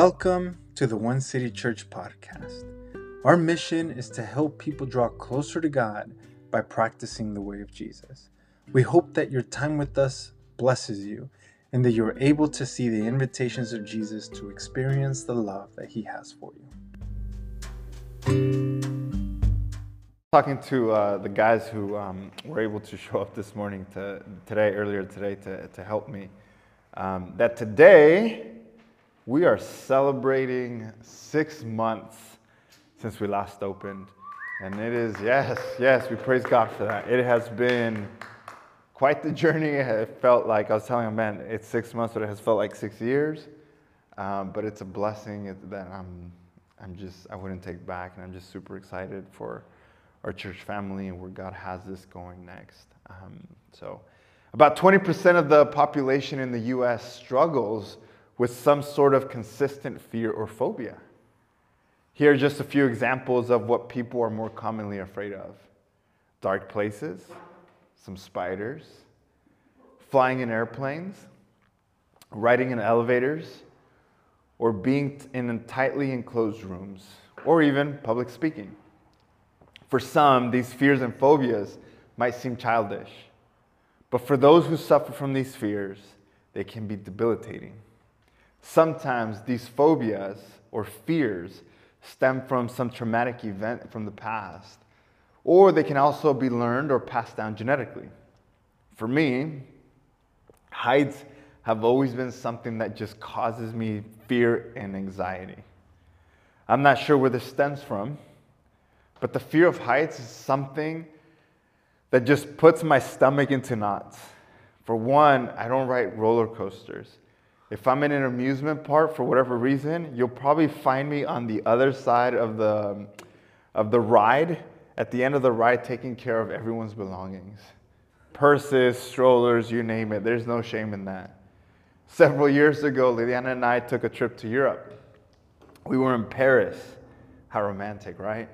Welcome to the One City Church podcast. Our mission is to help people draw closer to God by practicing the way of Jesus. We hope that your time with us blesses you and that you're able to see the invitations of Jesus to experience the love that he has for you. Talking to uh, the guys who um, were able to show up this morning to today, earlier today, to, to help me, um, that today we are celebrating six months since we last opened. And it is, yes, yes, we praise God for that. It has been quite the journey. It felt like, I was telling a man, it's six months, but it has felt like six years. Um, but it's a blessing that I'm, I'm just, I wouldn't take back. And I'm just super excited for our church family and where God has this going next. Um, so, about 20% of the population in the US struggles with some sort of consistent fear or phobia. Here are just a few examples of what people are more commonly afraid of dark places, some spiders, flying in airplanes, riding in elevators, or being in tightly enclosed rooms, or even public speaking. For some, these fears and phobias might seem childish, but for those who suffer from these fears, they can be debilitating. Sometimes these phobias or fears stem from some traumatic event from the past, or they can also be learned or passed down genetically. For me, heights have always been something that just causes me fear and anxiety. I'm not sure where this stems from, but the fear of heights is something that just puts my stomach into knots. For one, I don't ride roller coasters. If I'm in an amusement park for whatever reason, you'll probably find me on the other side of the, of the ride, at the end of the ride, taking care of everyone's belongings purses, strollers, you name it. There's no shame in that. Several years ago, Liliana and I took a trip to Europe. We were in Paris. How romantic, right?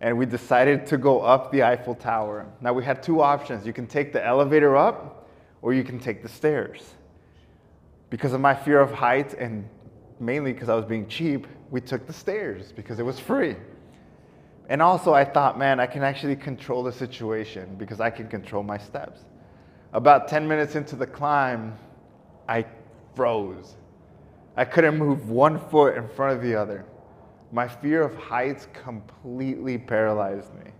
And we decided to go up the Eiffel Tower. Now, we had two options. You can take the elevator up, or you can take the stairs because of my fear of heights and mainly because I was being cheap, we took the stairs because it was free. And also, I thought, man, I can actually control the situation because I can control my steps. About 10 minutes into the climb, I froze. I couldn't move one foot in front of the other. My fear of heights completely paralyzed me.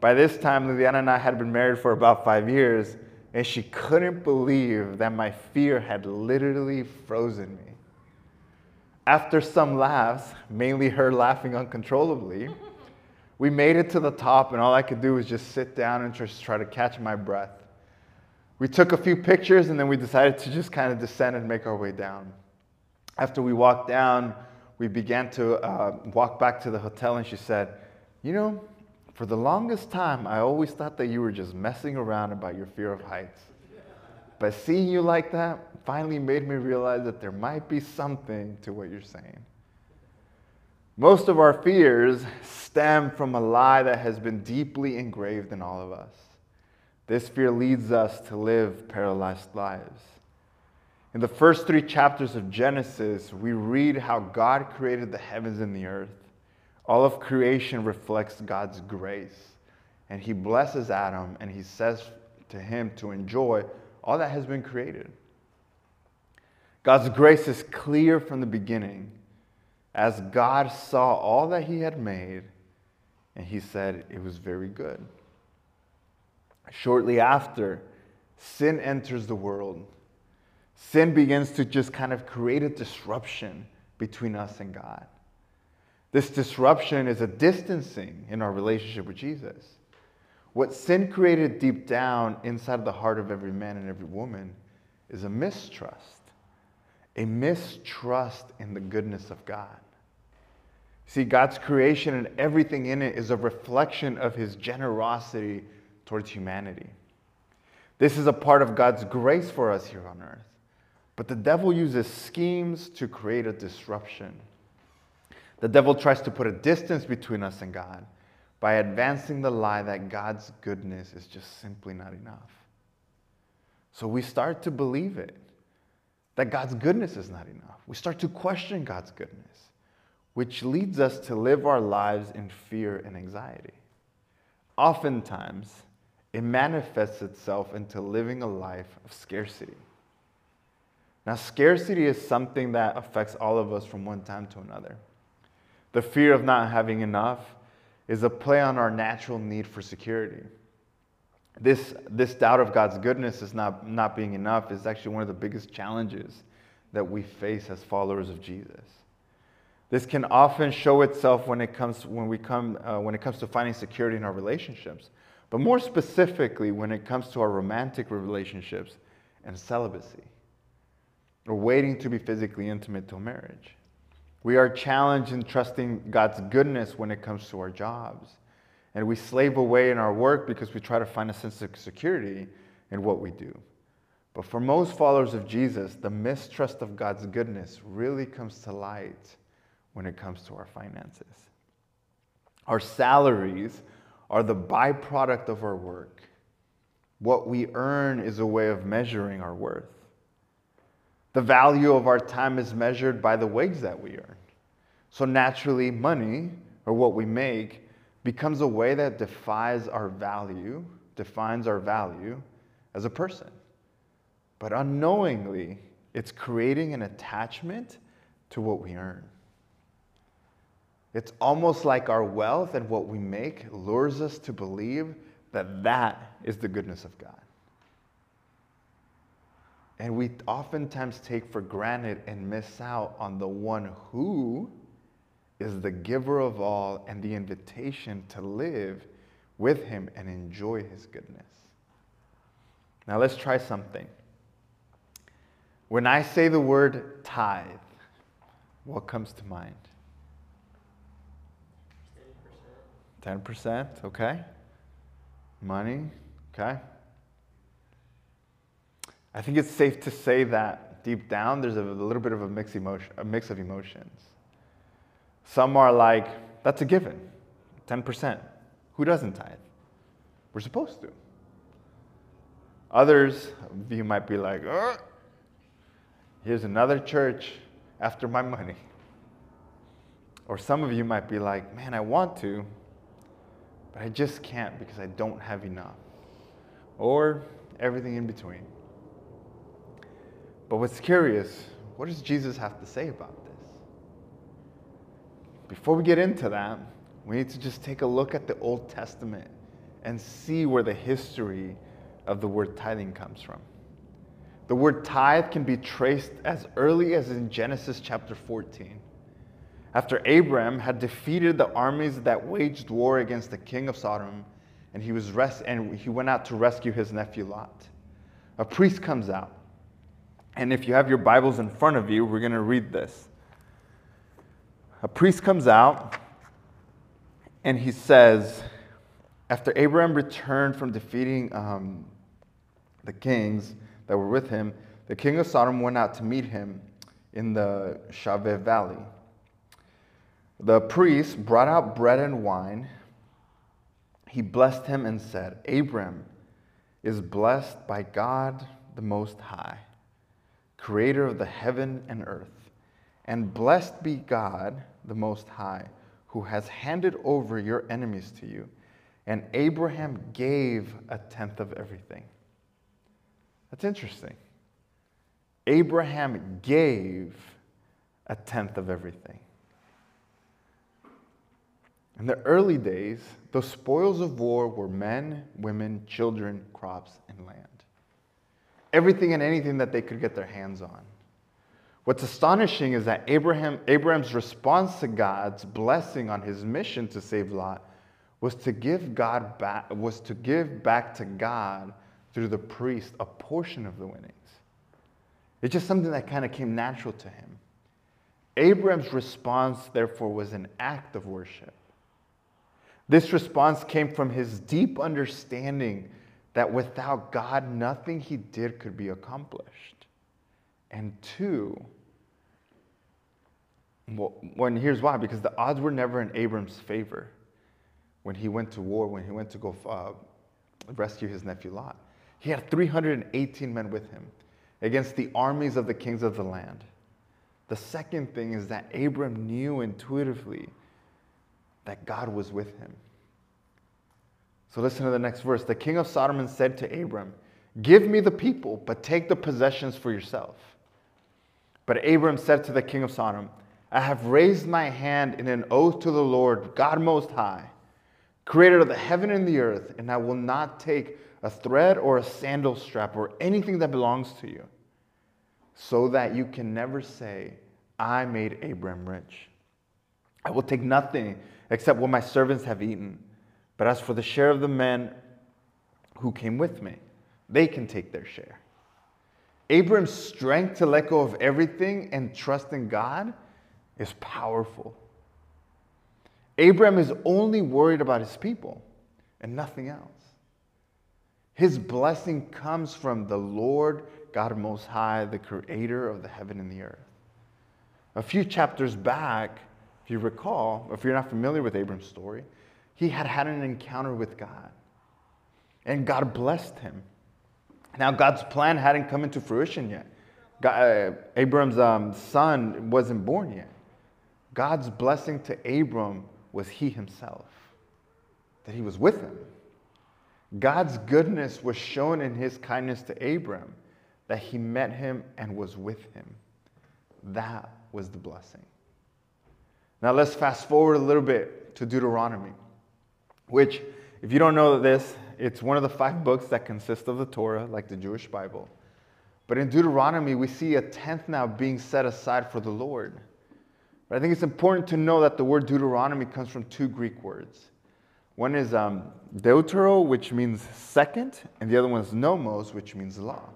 By this time, Liliana and I had been married for about five years, and she couldn't believe that my fear had literally frozen me. After some laughs, mainly her laughing uncontrollably, we made it to the top, and all I could do was just sit down and just try to catch my breath. We took a few pictures, and then we decided to just kind of descend and make our way down. After we walked down, we began to uh, walk back to the hotel, and she said, You know, for the longest time, I always thought that you were just messing around about your fear of heights. But seeing you like that finally made me realize that there might be something to what you're saying. Most of our fears stem from a lie that has been deeply engraved in all of us. This fear leads us to live paralyzed lives. In the first three chapters of Genesis, we read how God created the heavens and the earth. All of creation reflects God's grace. And he blesses Adam and he says to him to enjoy all that has been created. God's grace is clear from the beginning as God saw all that he had made and he said it was very good. Shortly after, sin enters the world. Sin begins to just kind of create a disruption between us and God. This disruption is a distancing in our relationship with Jesus. What sin created deep down inside of the heart of every man and every woman is a mistrust, a mistrust in the goodness of God. See, God's creation and everything in it is a reflection of his generosity towards humanity. This is a part of God's grace for us here on earth. But the devil uses schemes to create a disruption. The devil tries to put a distance between us and God by advancing the lie that God's goodness is just simply not enough. So we start to believe it. that God's goodness is not enough. We start to question God's goodness, which leads us to live our lives in fear and anxiety. Oftentimes, it manifests itself into living a life of scarcity. Now, scarcity is something that affects all of us from one time to another. The fear of not having enough is a play on our natural need for security. This, this doubt of God's goodness is not, not being enough is actually one of the biggest challenges that we face as followers of Jesus. This can often show itself when it comes, when we come, uh, when it comes to finding security in our relationships, but more specifically when it comes to our romantic relationships and celibacy, or waiting to be physically intimate till marriage. We are challenged in trusting God's goodness when it comes to our jobs. And we slave away in our work because we try to find a sense of security in what we do. But for most followers of Jesus, the mistrust of God's goodness really comes to light when it comes to our finances. Our salaries are the byproduct of our work. What we earn is a way of measuring our worth. The value of our time is measured by the wage that we earn. So naturally, money, or what we make, becomes a way that defies our value, defines our value as a person. But unknowingly, it's creating an attachment to what we earn. It's almost like our wealth and what we make lures us to believe that that is the goodness of God. And we oftentimes take for granted and miss out on the one who is the giver of all and the invitation to live with him and enjoy his goodness. Now let's try something. When I say the word tithe, what comes to mind? 10%. 10%, okay. Money, okay. I think it's safe to say that deep down there's a little bit of a mix, emotion, a mix of emotions. Some are like, that's a given, 10%. Who doesn't tithe? We're supposed to. Others of you might be like, oh, here's another church after my money. Or some of you might be like, man, I want to, but I just can't because I don't have enough. Or everything in between. But what's curious, what does Jesus have to say about this? Before we get into that, we need to just take a look at the Old Testament and see where the history of the word tithing comes from. The word tithe can be traced as early as in Genesis chapter 14. After Abram had defeated the armies that waged war against the king of Sodom, and he, was res- and he went out to rescue his nephew Lot, a priest comes out. And if you have your Bibles in front of you, we're going to read this a priest comes out and he says, after Abraham returned from defeating um, the kings that were with him, the king of Sodom went out to meet him in the Shaveh Valley. The priest brought out bread and wine. He blessed him and said, Abram is blessed by God the Most High, creator of the heaven and earth. And blessed be God the Most High, who has handed over your enemies to you. And Abraham gave a tenth of everything. That's interesting. Abraham gave a tenth of everything. In the early days, the spoils of war were men, women, children, crops, and land. Everything and anything that they could get their hands on. What's astonishing is that Abraham, Abraham's response to God's blessing on his mission to save Lot was to give God back, was to give back to God through the priest a portion of the winnings. It's just something that kind of came natural to him. Abraham's response, therefore, was an act of worship. This response came from his deep understanding that without God, nothing he did could be accomplished. And two, well, when here's why because the odds were never in Abram's favor when he went to war, when he went to go uh, rescue his nephew Lot. He had 318 men with him. against the armies of the kings of the land. The second thing is that Abram knew intuitively that God was with him. So listen to the next verse. The king of Sodom said to Abram, Give me the people, but take the possessions for yourself. But Abram said to the king of Sodom, I have raised my hand in an oath to the Lord, God Most High, creator of the heaven and the earth, and I will not take a thread or a sandal strap or anything that belongs to you, so that you can never say, I made Abram rich. I will take nothing except what my servants have eaten. But as for the share of the men who came with me, they can take their share. Abram's strength to let go of everything and trust in God is powerful. Abram is only worried about his people and nothing else. His blessing comes from the Lord God Most High, the creator of the heaven and the earth. A few chapters back, if you recall, if you're not familiar with Abram's story, he had had an encounter with God. And God blessed him. Now, God's plan hadn't come into fruition yet. God, uh, Abram's um, son wasn't born yet. God's blessing to Abram was he himself, that he was with him. God's goodness was shown in his kindness to Abram, that he met him and was with him. That was the blessing. Now let's fast forward a little bit to Deuteronomy, which, if you don't know this, it's one of the five books that consist of the Torah, like the Jewish Bible. But in Deuteronomy, we see a tenth now being set aside for the Lord. But I think it's important to know that the word Deuteronomy comes from two Greek words. One is um, deutero, which means second, and the other one is nomos, which means law.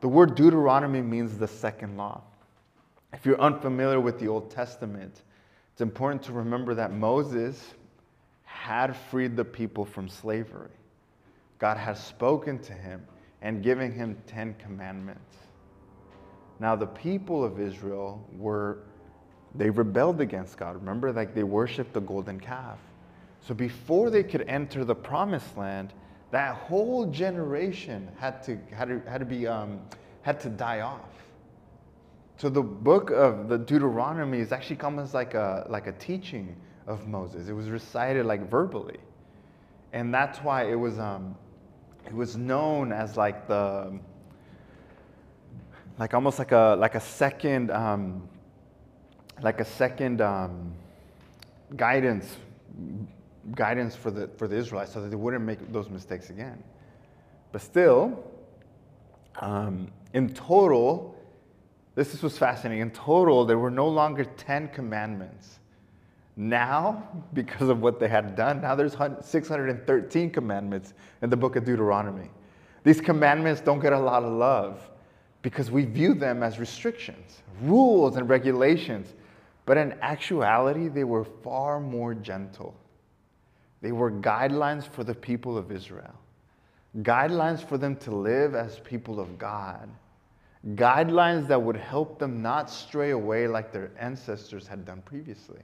The word Deuteronomy means the second law. If you're unfamiliar with the Old Testament, it's important to remember that Moses had freed the people from slavery. God had spoken to him and given him 10 commandments. Now, the people of Israel were they rebelled against God. Remember, like they worshiped the golden calf. So before they could enter the promised land, that whole generation had to, had to, had to be, um, had to die off. So the book of the Deuteronomy is actually comes like a, like a teaching of Moses. It was recited like verbally. And that's why it was, um, it was known as like the, like almost like a, like a second, um, like a second um, guidance guidance for the for the Israelites so that they wouldn't make those mistakes again. But still, um, in total, this, this was fascinating. In total, there were no longer 10 commandments. Now, because of what they had done, now there's 613 commandments in the book of Deuteronomy. These commandments don't get a lot of love because we view them as restrictions, rules, and regulations but in actuality, they were far more gentle. They were guidelines for the people of Israel, guidelines for them to live as people of God, guidelines that would help them not stray away like their ancestors had done previously.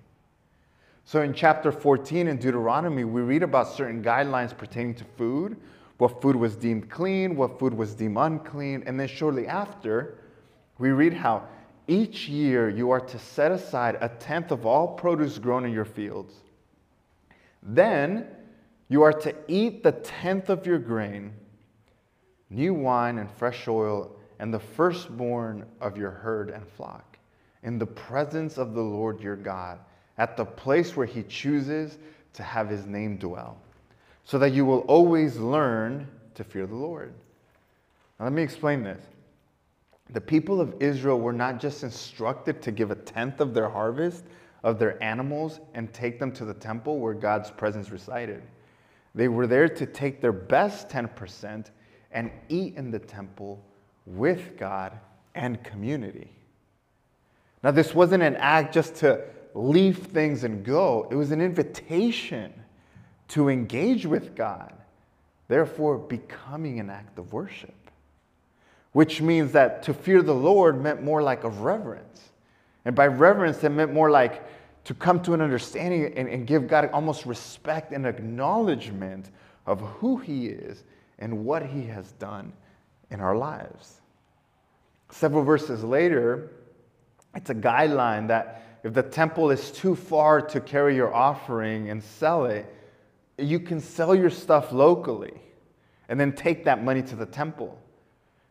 So in chapter 14 in Deuteronomy, we read about certain guidelines pertaining to food, what food was deemed clean, what food was deemed unclean, and then shortly after, we read how each year you are to set aside a tenth of all produce grown in your fields. Then you are to eat the tenth of your grain, new wine and fresh oil, and the firstborn of your herd and flock, in the presence of the Lord your God, at the place where he chooses to have his name dwell, so that you will always learn to fear the Lord. Now, let me explain this the people of Israel were not just instructed to give a tenth of their harvest of their animals and take them to the temple where God's presence resided. They were there to take their best 10% and eat in the temple with God and community. Now, this wasn't an act just to leave things and go, it was an invitation to engage with God, therefore, becoming an act of worship which means that to fear the Lord meant more like a reverence. And by reverence, it meant more like to come to an understanding and, and give God almost respect and acknowledgement of who He is and what He has done in our lives. Several verses later, it's a guideline that if the temple is too far to carry your offering and sell it, you can sell your stuff locally and then take that money to the temple.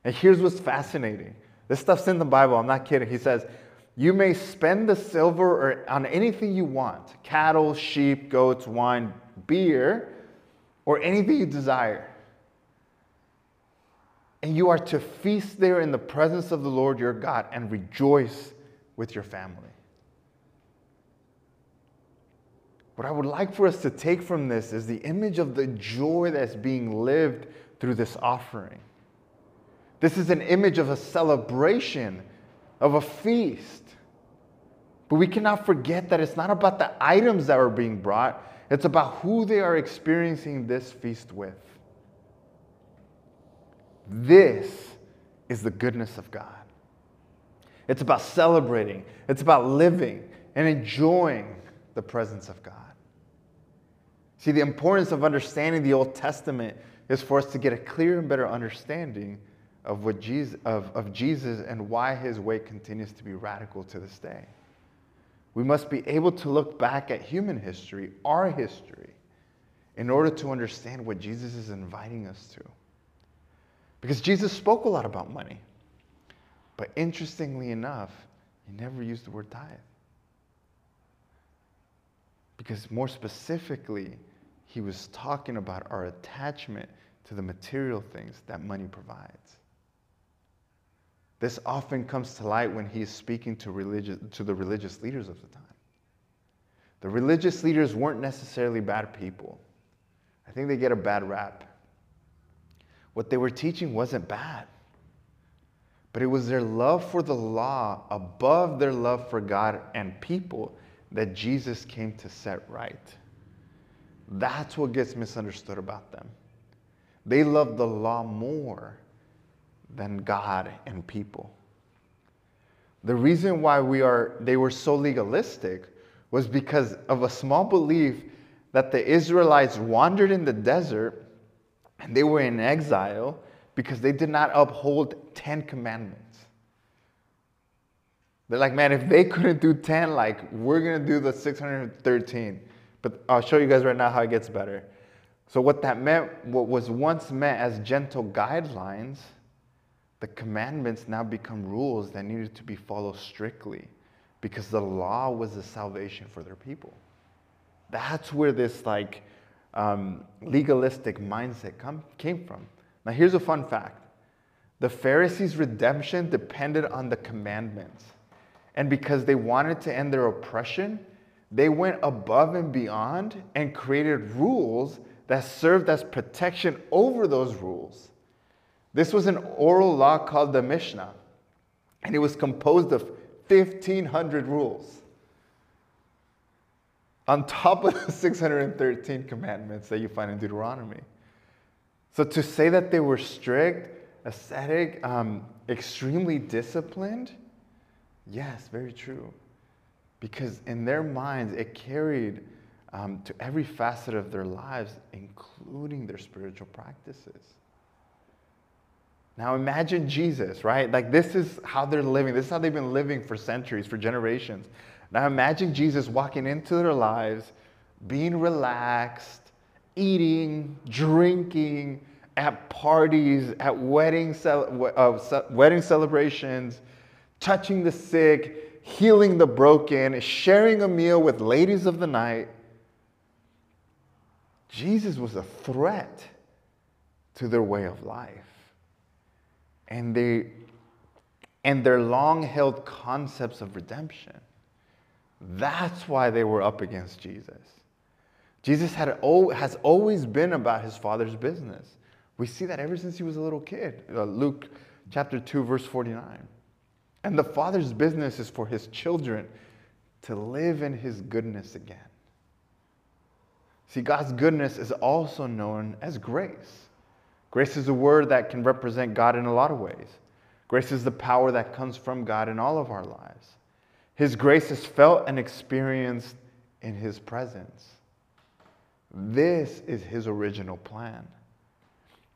And here's what's fascinating this stuff's in the Bible, I'm not kidding. He says, You may spend the silver on anything you want cattle, sheep, goats, wine, beer, or anything you desire. And you are to feast there in the presence of the Lord your God and rejoice with your family. What I would like for us to take from this is the image of the joy that's being lived through this offering. This is an image of a celebration, of a feast. But we cannot forget that it's not about the items that are being brought, it's about who they are experiencing this feast with. This is the goodness of God. It's about celebrating, it's about living and enjoying the presence of God. See, the importance of understanding the Old Testament is for us to get a clear and better understanding of, what Jesus, of, of Jesus and why his way continues to be radical to this day. We must be able to look back at human history, our history, in order to understand what Jesus is inviting us to. Because Jesus spoke a lot about money. But interestingly enough, he never used the word tithe. Because more specifically, he was talking about our attachment to the material things that money provides. This often comes to light when he's speaking to, religious, to the religious leaders of the time. The religious leaders weren't necessarily bad people. I think they get a bad rap. What they were teaching wasn't bad, but it was their love for the law above their love for God and people that Jesus came to set right. That's what gets misunderstood about them. They love the law more than God and people. The reason why we are, they were so legalistic was because of a small belief that the Israelites wandered in the desert and they were in exile because they did not uphold 10 commandments. They're like, man, if they couldn't do 10, like, we're going to do the 613. But I'll show you guys right now how it gets better. So, what that meant, what was once meant as gentle guidelines, the commandments now become rules that needed to be followed strictly because the law was the salvation for their people. That's where this like um, legalistic mindset come, came from. Now, here's a fun fact the Pharisees' redemption depended on the commandments. And because they wanted to end their oppression, they went above and beyond and created rules that served as protection over those rules. This was an oral law called the Mishnah, and it was composed of 1,500 rules on top of the 613 commandments that you find in Deuteronomy. So to say that they were strict, ascetic, um, extremely disciplined, yes, very true. Because in their minds, it carried um, to every facet of their lives, including their spiritual practices. Now imagine Jesus, right? Like this is how they're living. This is how they've been living for centuries, for generations. Now imagine Jesus walking into their lives, being relaxed, eating, drinking, at parties, at wedding, uh, wedding celebrations, touching the sick, healing the broken, sharing a meal with ladies of the night. Jesus was a threat to their way of life and, they, and their long held concepts of redemption. That's why they were up against Jesus. Jesus had, has always been about his father's business. We see that ever since he was a little kid. Uh, Luke chapter 2, verse 49. And the father's business is for his children to live in his goodness again. See, God's goodness is also known as grace. Grace is a word that can represent God in a lot of ways. Grace is the power that comes from God in all of our lives. His grace is felt and experienced in His presence. This is His original plan.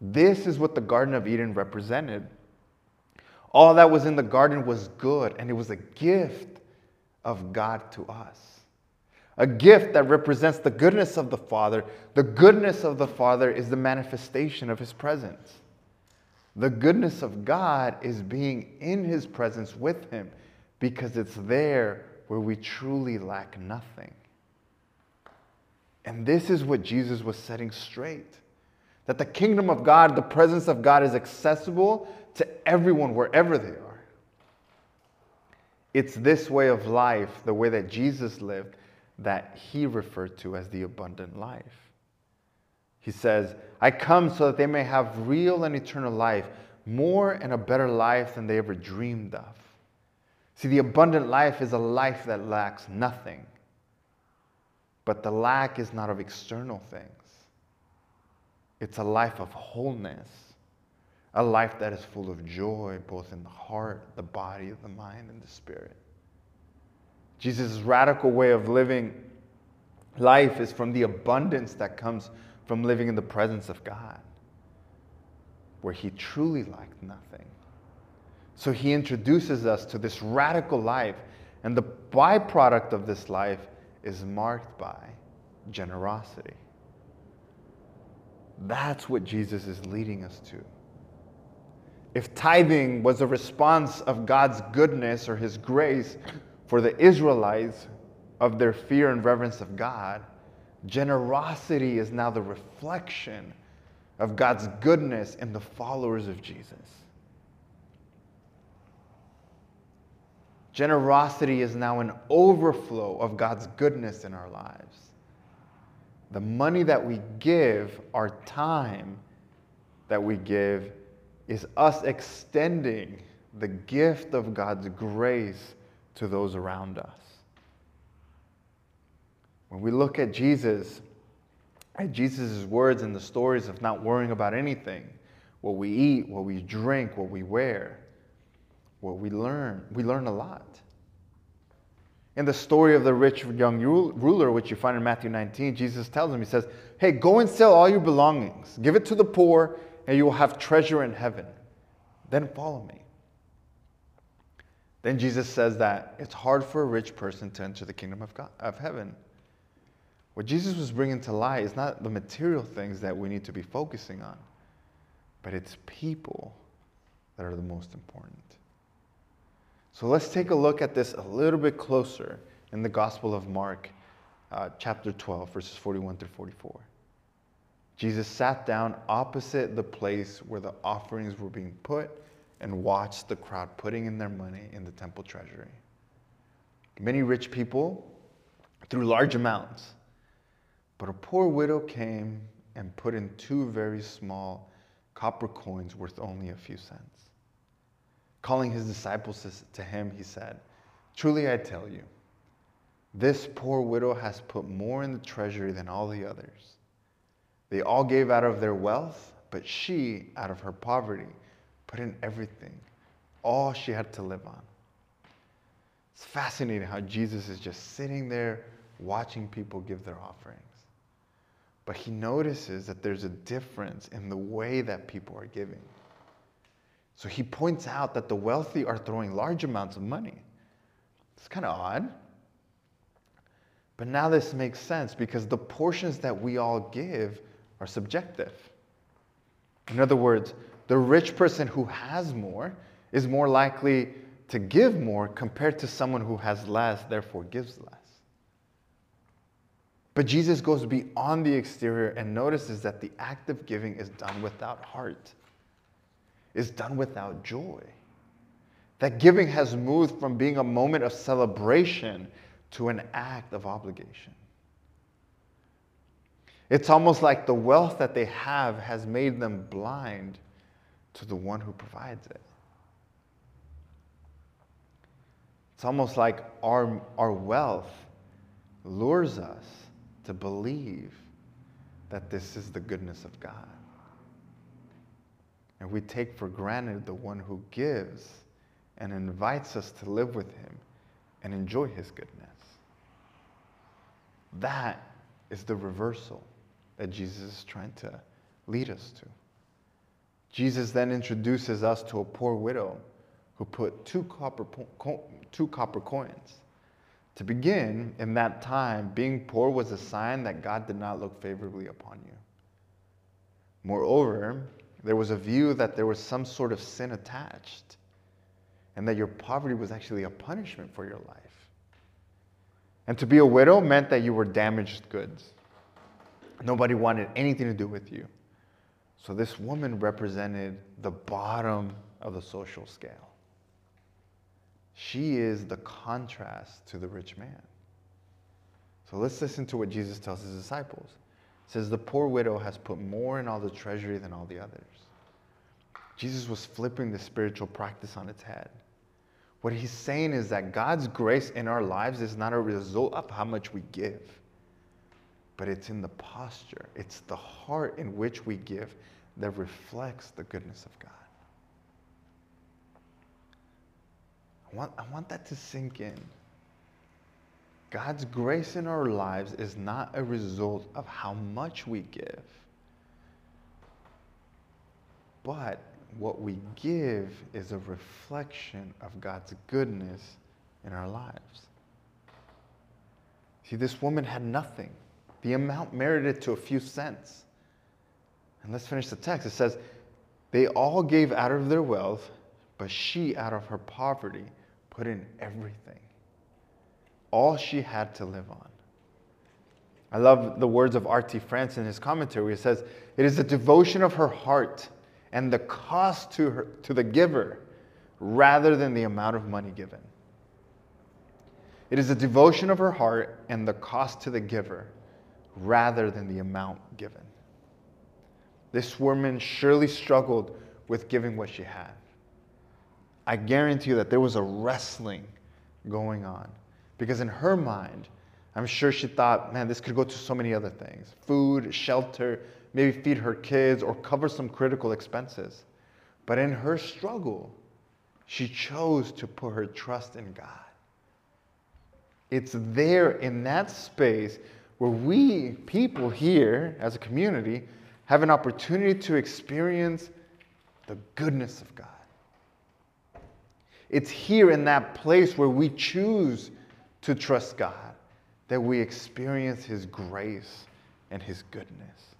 This is what the Garden of Eden represented. All that was in the garden was good, and it was a gift of God to us. A gift that represents the goodness of the Father. The goodness of the Father is the manifestation of His presence. The goodness of God is being in His presence with Him because it's there where we truly lack nothing. And this is what Jesus was setting straight that the kingdom of God, the presence of God, is accessible to everyone wherever they are. It's this way of life, the way that Jesus lived, that he referred to as the abundant life. He says, I come so that they may have real and eternal life, more and a better life than they ever dreamed of. See, the abundant life is a life that lacks nothing. But the lack is not of external things, it's a life of wholeness, a life that is full of joy, both in the heart, the body, the mind, and the spirit. Jesus' radical way of living life is from the abundance that comes from living in the presence of God, where he truly lacked nothing. So he introduces us to this radical life, and the byproduct of this life is marked by generosity. That's what Jesus is leading us to. If tithing was a response of God's goodness or his grace for the Israelites of their fear and reverence of God, generosity is now the reflection of God's goodness in the followers of Jesus. Generosity is now an overflow of God's goodness in our lives. The money that we give, our time that we give, is us extending the gift of God's grace to those around us. When we look at Jesus, at Jesus' words and the stories of not worrying about anything, what we eat, what we drink, what we wear, what we learn, we learn a lot. In the story of the rich young ruler, which you find in Matthew 19, Jesus tells him, He says, Hey, go and sell all your belongings, give it to the poor, and you will have treasure in heaven. Then follow me. Then Jesus says that it's hard for a rich person to enter the kingdom of, God, of heaven. What Jesus was bringing to light is not the material things that we need to be focusing on, but it's people that are the most important. So let's take a look at this a little bit closer in the Gospel of Mark, uh, chapter 12, verses 41 through 44. Jesus sat down opposite the place where the offerings were being put and watched the crowd putting in their money in the temple treasury. Many rich people threw large amounts, but a poor widow came and put in two very small copper coins worth only a few cents. Calling his disciples to him, he said, Truly I tell you, this poor widow has put more in the treasury than all the others. They all gave out of their wealth, but she, out of her poverty, put in everything, all she had to live on. It's fascinating how Jesus is just sitting there watching people give their offerings. But he notices that there's a difference in the way that people are giving. So he points out that the wealthy are throwing large amounts of money. It's kind of odd. But now this makes sense because the portions that we all give are subjective. In other words, the rich person who has more is more likely to give more compared to someone who has less, therefore gives less. But Jesus goes beyond the exterior and notices that the act of giving is done without heart is done without joy. That giving has moved from being a moment of celebration to an act of obligation. It's almost like the wealth that they have has made them blind to the one who provides it. It's almost like our, our wealth lures us to believe that this is the goodness of God. And we take for granted the one who gives and invites us to live with him and enjoy his goodness. That is the reversal that Jesus is trying to lead us to. Jesus then introduces us to a poor widow who put two copper, two copper coins. To begin, in that time, being poor was a sign that God did not look favorably upon you. Moreover, there was a view that there was some sort of sin attached and that your poverty was actually a punishment for your life. And to be a widow meant that you were damaged goods. Nobody wanted anything to do with you. So this woman represented the bottom of the social scale. She is the contrast to the rich man. So let's listen to what Jesus tells his disciples. It says, The poor widow has put more in all the treasury than all the others. Jesus was flipping the spiritual practice on its head. What he's saying is that God's grace in our lives is not a result of how much we give, but it's in the posture, it's the heart in which we give that reflects the goodness of God. I want, I want that to sink in. God's grace in our lives is not a result of how much we give, but what we give is a reflection of God's goodness in our lives. See, this woman had nothing. The amount merited to a few cents. And let's finish the text. It says, They all gave out of their wealth, but she, out of her poverty, put in everything. All she had to live on. I love the words of R.T. France in his commentary. Where he says, It is the devotion of her heart and the cost to, her, to the giver rather than the amount of money given. It is the devotion of her heart and the cost to the giver rather than the amount given. This woman surely struggled with giving what she had. I guarantee you that there was a wrestling going on because in her mind, I'm sure she thought, man, this could go to so many other things food, shelter, maybe feed her kids or cover some critical expenses. But in her struggle, she chose to put her trust in God. It's there in that space where we, people here as a community, have an opportunity to experience the goodness of God. It's here in that place where we choose to trust God that we experience His grace and His goodness.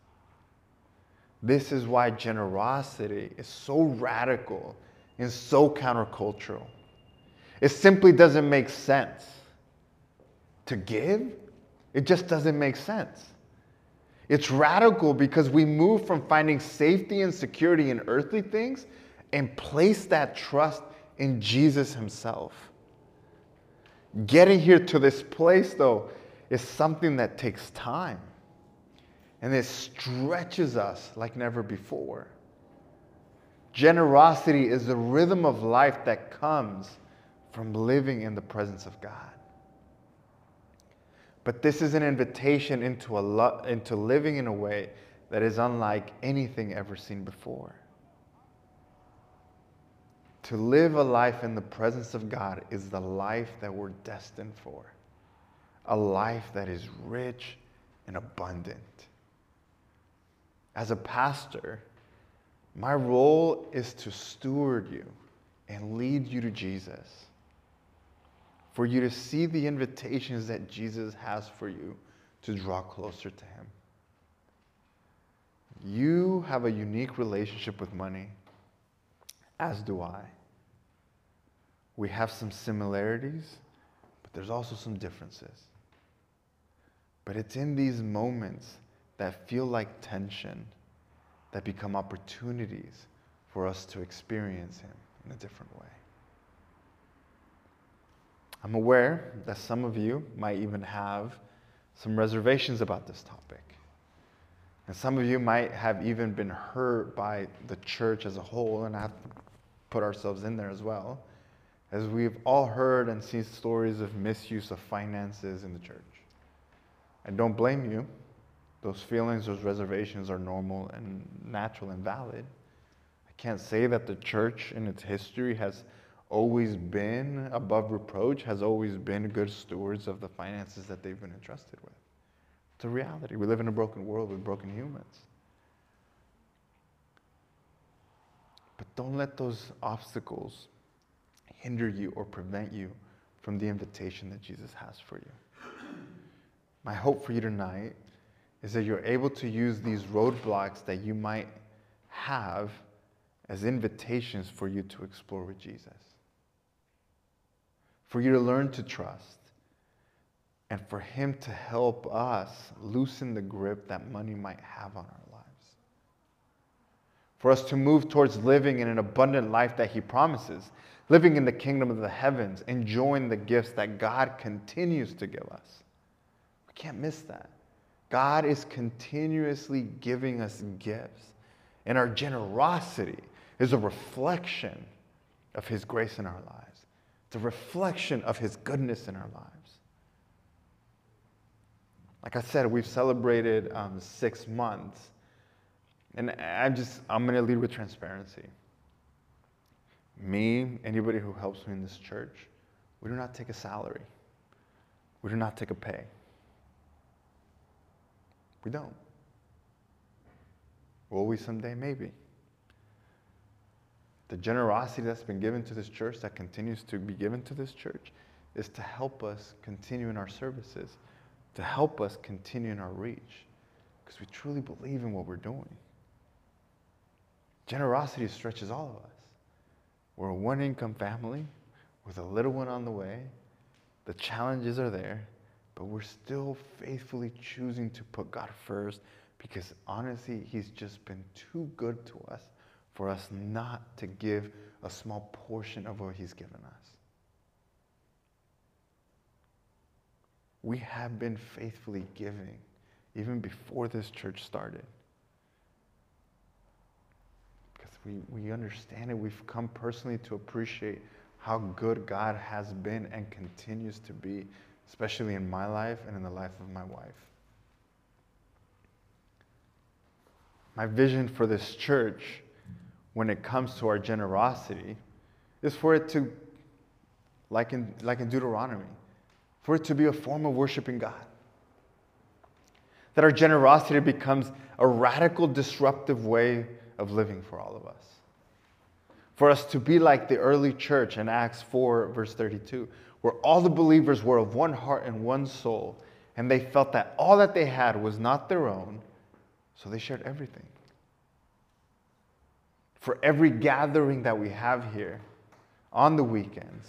This is why generosity is so radical and so countercultural. It simply doesn't make sense. To give, it just doesn't make sense. It's radical because we move from finding safety and security in earthly things and place that trust in Jesus Himself. Getting here to this place, though, is something that takes time and it stretches us like never before. Generosity is the rhythm of life that comes from living in the presence of God. But this is an invitation into, a lo- into living in a way that is unlike anything ever seen before. To live a life in the presence of God is the life that we're destined for, a life that is rich and abundant as a pastor, my role is to steward you and lead you to Jesus. For you to see the invitations that Jesus has for you to draw closer to Him. You have a unique relationship with money, as do I. We have some similarities, but there's also some differences. But it's in these moments that feel like tension that become opportunities for us to experience Him in a different way. I'm aware that some of you might even have some reservations about this topic. And some of you might have even been hurt by the church as a whole, and I have to put ourselves in there as well, as we've all heard and seen stories of misuse of finances in the church. I don't blame you. Those feelings, those reservations are normal and natural and valid. I can't say that the church in its history has always been above reproach, has always been good stewards of the finances that they've been entrusted with. It's a reality. We live in a broken world with broken humans. But don't let those obstacles hinder you or prevent you from the invitation that Jesus has for you. My hope for you tonight is that you're able to use these roadblocks that you might have as invitations for you to explore with Jesus. For you to learn to trust, and for Him to help us loosen the grip that money might have on our lives. For us to move towards living in an abundant life that He promises, living in the kingdom of the heavens, enjoying the gifts that God continues to give us. We can't miss that. God is continuously giving us gifts, and our generosity is a reflection of His grace in our lives. It's a reflection of His goodness in our lives. Like I said, we've celebrated um, six months, and I'm just I'm gonna lead with transparency. Me, anybody who helps me in this church, we do not take a salary. We do not take a pay. We don't. Will we someday? Maybe. The generosity that's been given to this church, that continues to be given to this church, is to help us continue in our services to help us continue in our reach because we truly believe in what we're doing. Generosity stretches all of us. We're a one income family with a little one on the way. The challenges are there, but we're still faithfully choosing to put God first because honestly, He's just been too good to us for us not to give a small portion of what He's given us. we have been faithfully giving even before this church started. Because we, we understand it. We've come personally to appreciate how good God has been and continues to be, especially in my life and in the life of my wife. My vision for this church, when it comes to our generosity, is for it to, like in, like in Deuteronomy, for it to be a form of worshiping God. That our generosity becomes a radical, disruptive way of living for all of us. For us to be like the early church in Acts 4, verse 32, where all the believers were of one heart and one soul, and they felt that all that they had was not their own, so they shared everything. For every gathering that we have here on the weekends,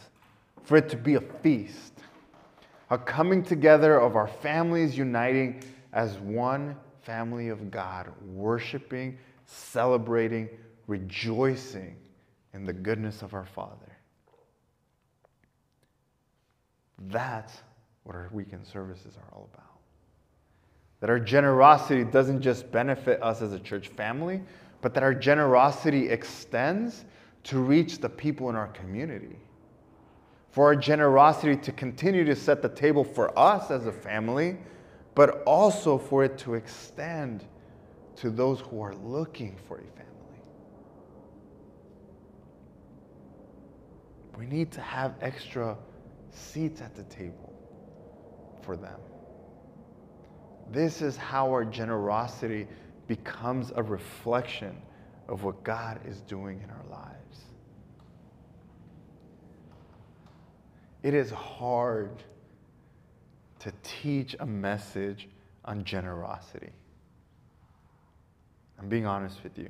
for it to be a feast, a coming together of our families uniting as one family of God, worshiping, celebrating, rejoicing in the goodness of our Father. That's what our weekend services are all about. That our generosity doesn't just benefit us as a church family, but that our generosity extends to reach the people in our community for our generosity to continue to set the table for us as a family, but also for it to extend to those who are looking for a family. We need to have extra seats at the table for them. This is how our generosity becomes a reflection of what God is doing in our lives. It is hard to teach a message on generosity. I'm being honest with you.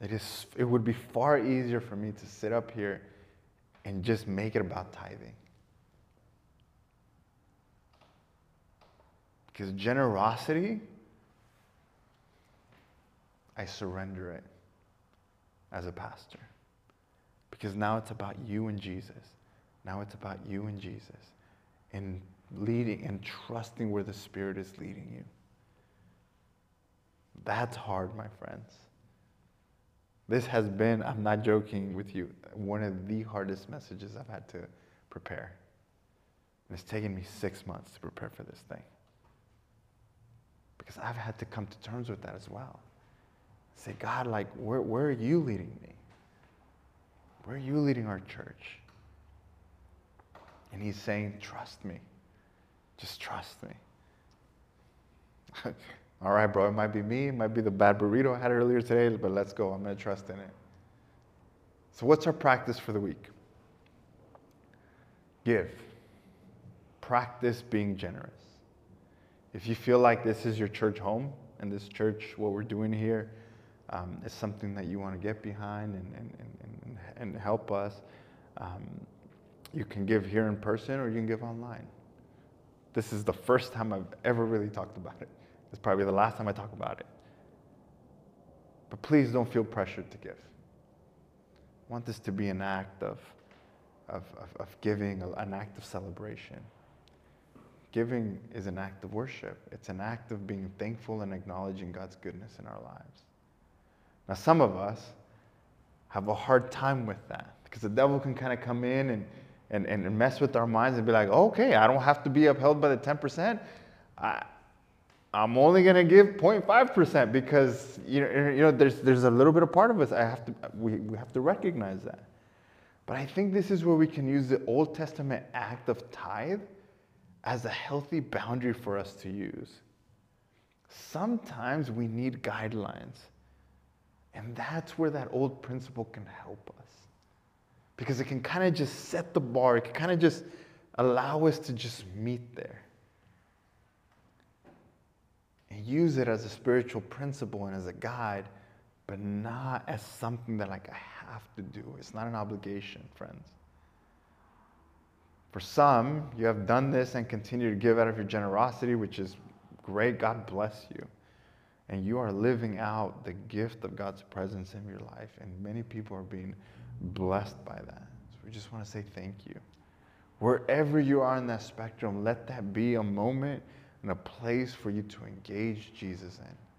It, is, it would be far easier for me to sit up here and just make it about tithing. Because generosity, I surrender it as a pastor. Because now it's about you and Jesus. Now it's about you and Jesus and leading and trusting where the Spirit is leading you. That's hard, my friends. This has been, I'm not joking with you, one of the hardest messages I've had to prepare. And it's taken me six months to prepare for this thing. Because I've had to come to terms with that as well. Say, God, like, where, where are you leading me? Where are you leading our church? And he's saying, trust me. Just trust me. All right, bro, it might be me, it might be the bad burrito I had earlier today, but let's go. I'm going to trust in it. So, what's our practice for the week? Give. Practice being generous. If you feel like this is your church home and this church, what we're doing here, um, is something that you want to get behind and, and, and, and help us, um, you can give here in person or you can give online. This is the first time I've ever really talked about it. It's probably the last time I talk about it. But please don't feel pressured to give. I want this to be an act of, of, of, of giving, an act of celebration. Giving is an act of worship. It's an act of being thankful and acknowledging God's goodness in our lives. Now, some of us have a hard time with that because the devil can kind of come in and, and, and mess with our minds and be like, okay, I don't have to be upheld by the 10%. I, I'm only going to give 0.5% because you know, you know there's, there's a little bit of part of us I have to, we, we have to recognize that. But I think this is where we can use the Old Testament act of tithe as a healthy boundary for us to use. Sometimes we need guidelines. And that's where that old principle can help us. Because it can kind of just set the bar, it can kind of just allow us to just meet there. And use it as a spiritual principle and as a guide, but not as something that like I have to do. It's not an obligation, friends. For some, you have done this and continue to give out of your generosity, which is great. God bless you. And you are living out the gift of God's presence in your life. And many people are being blessed by that. So we just want to say thank you. Wherever you are in that spectrum, let that be a moment and a place for you to engage Jesus in.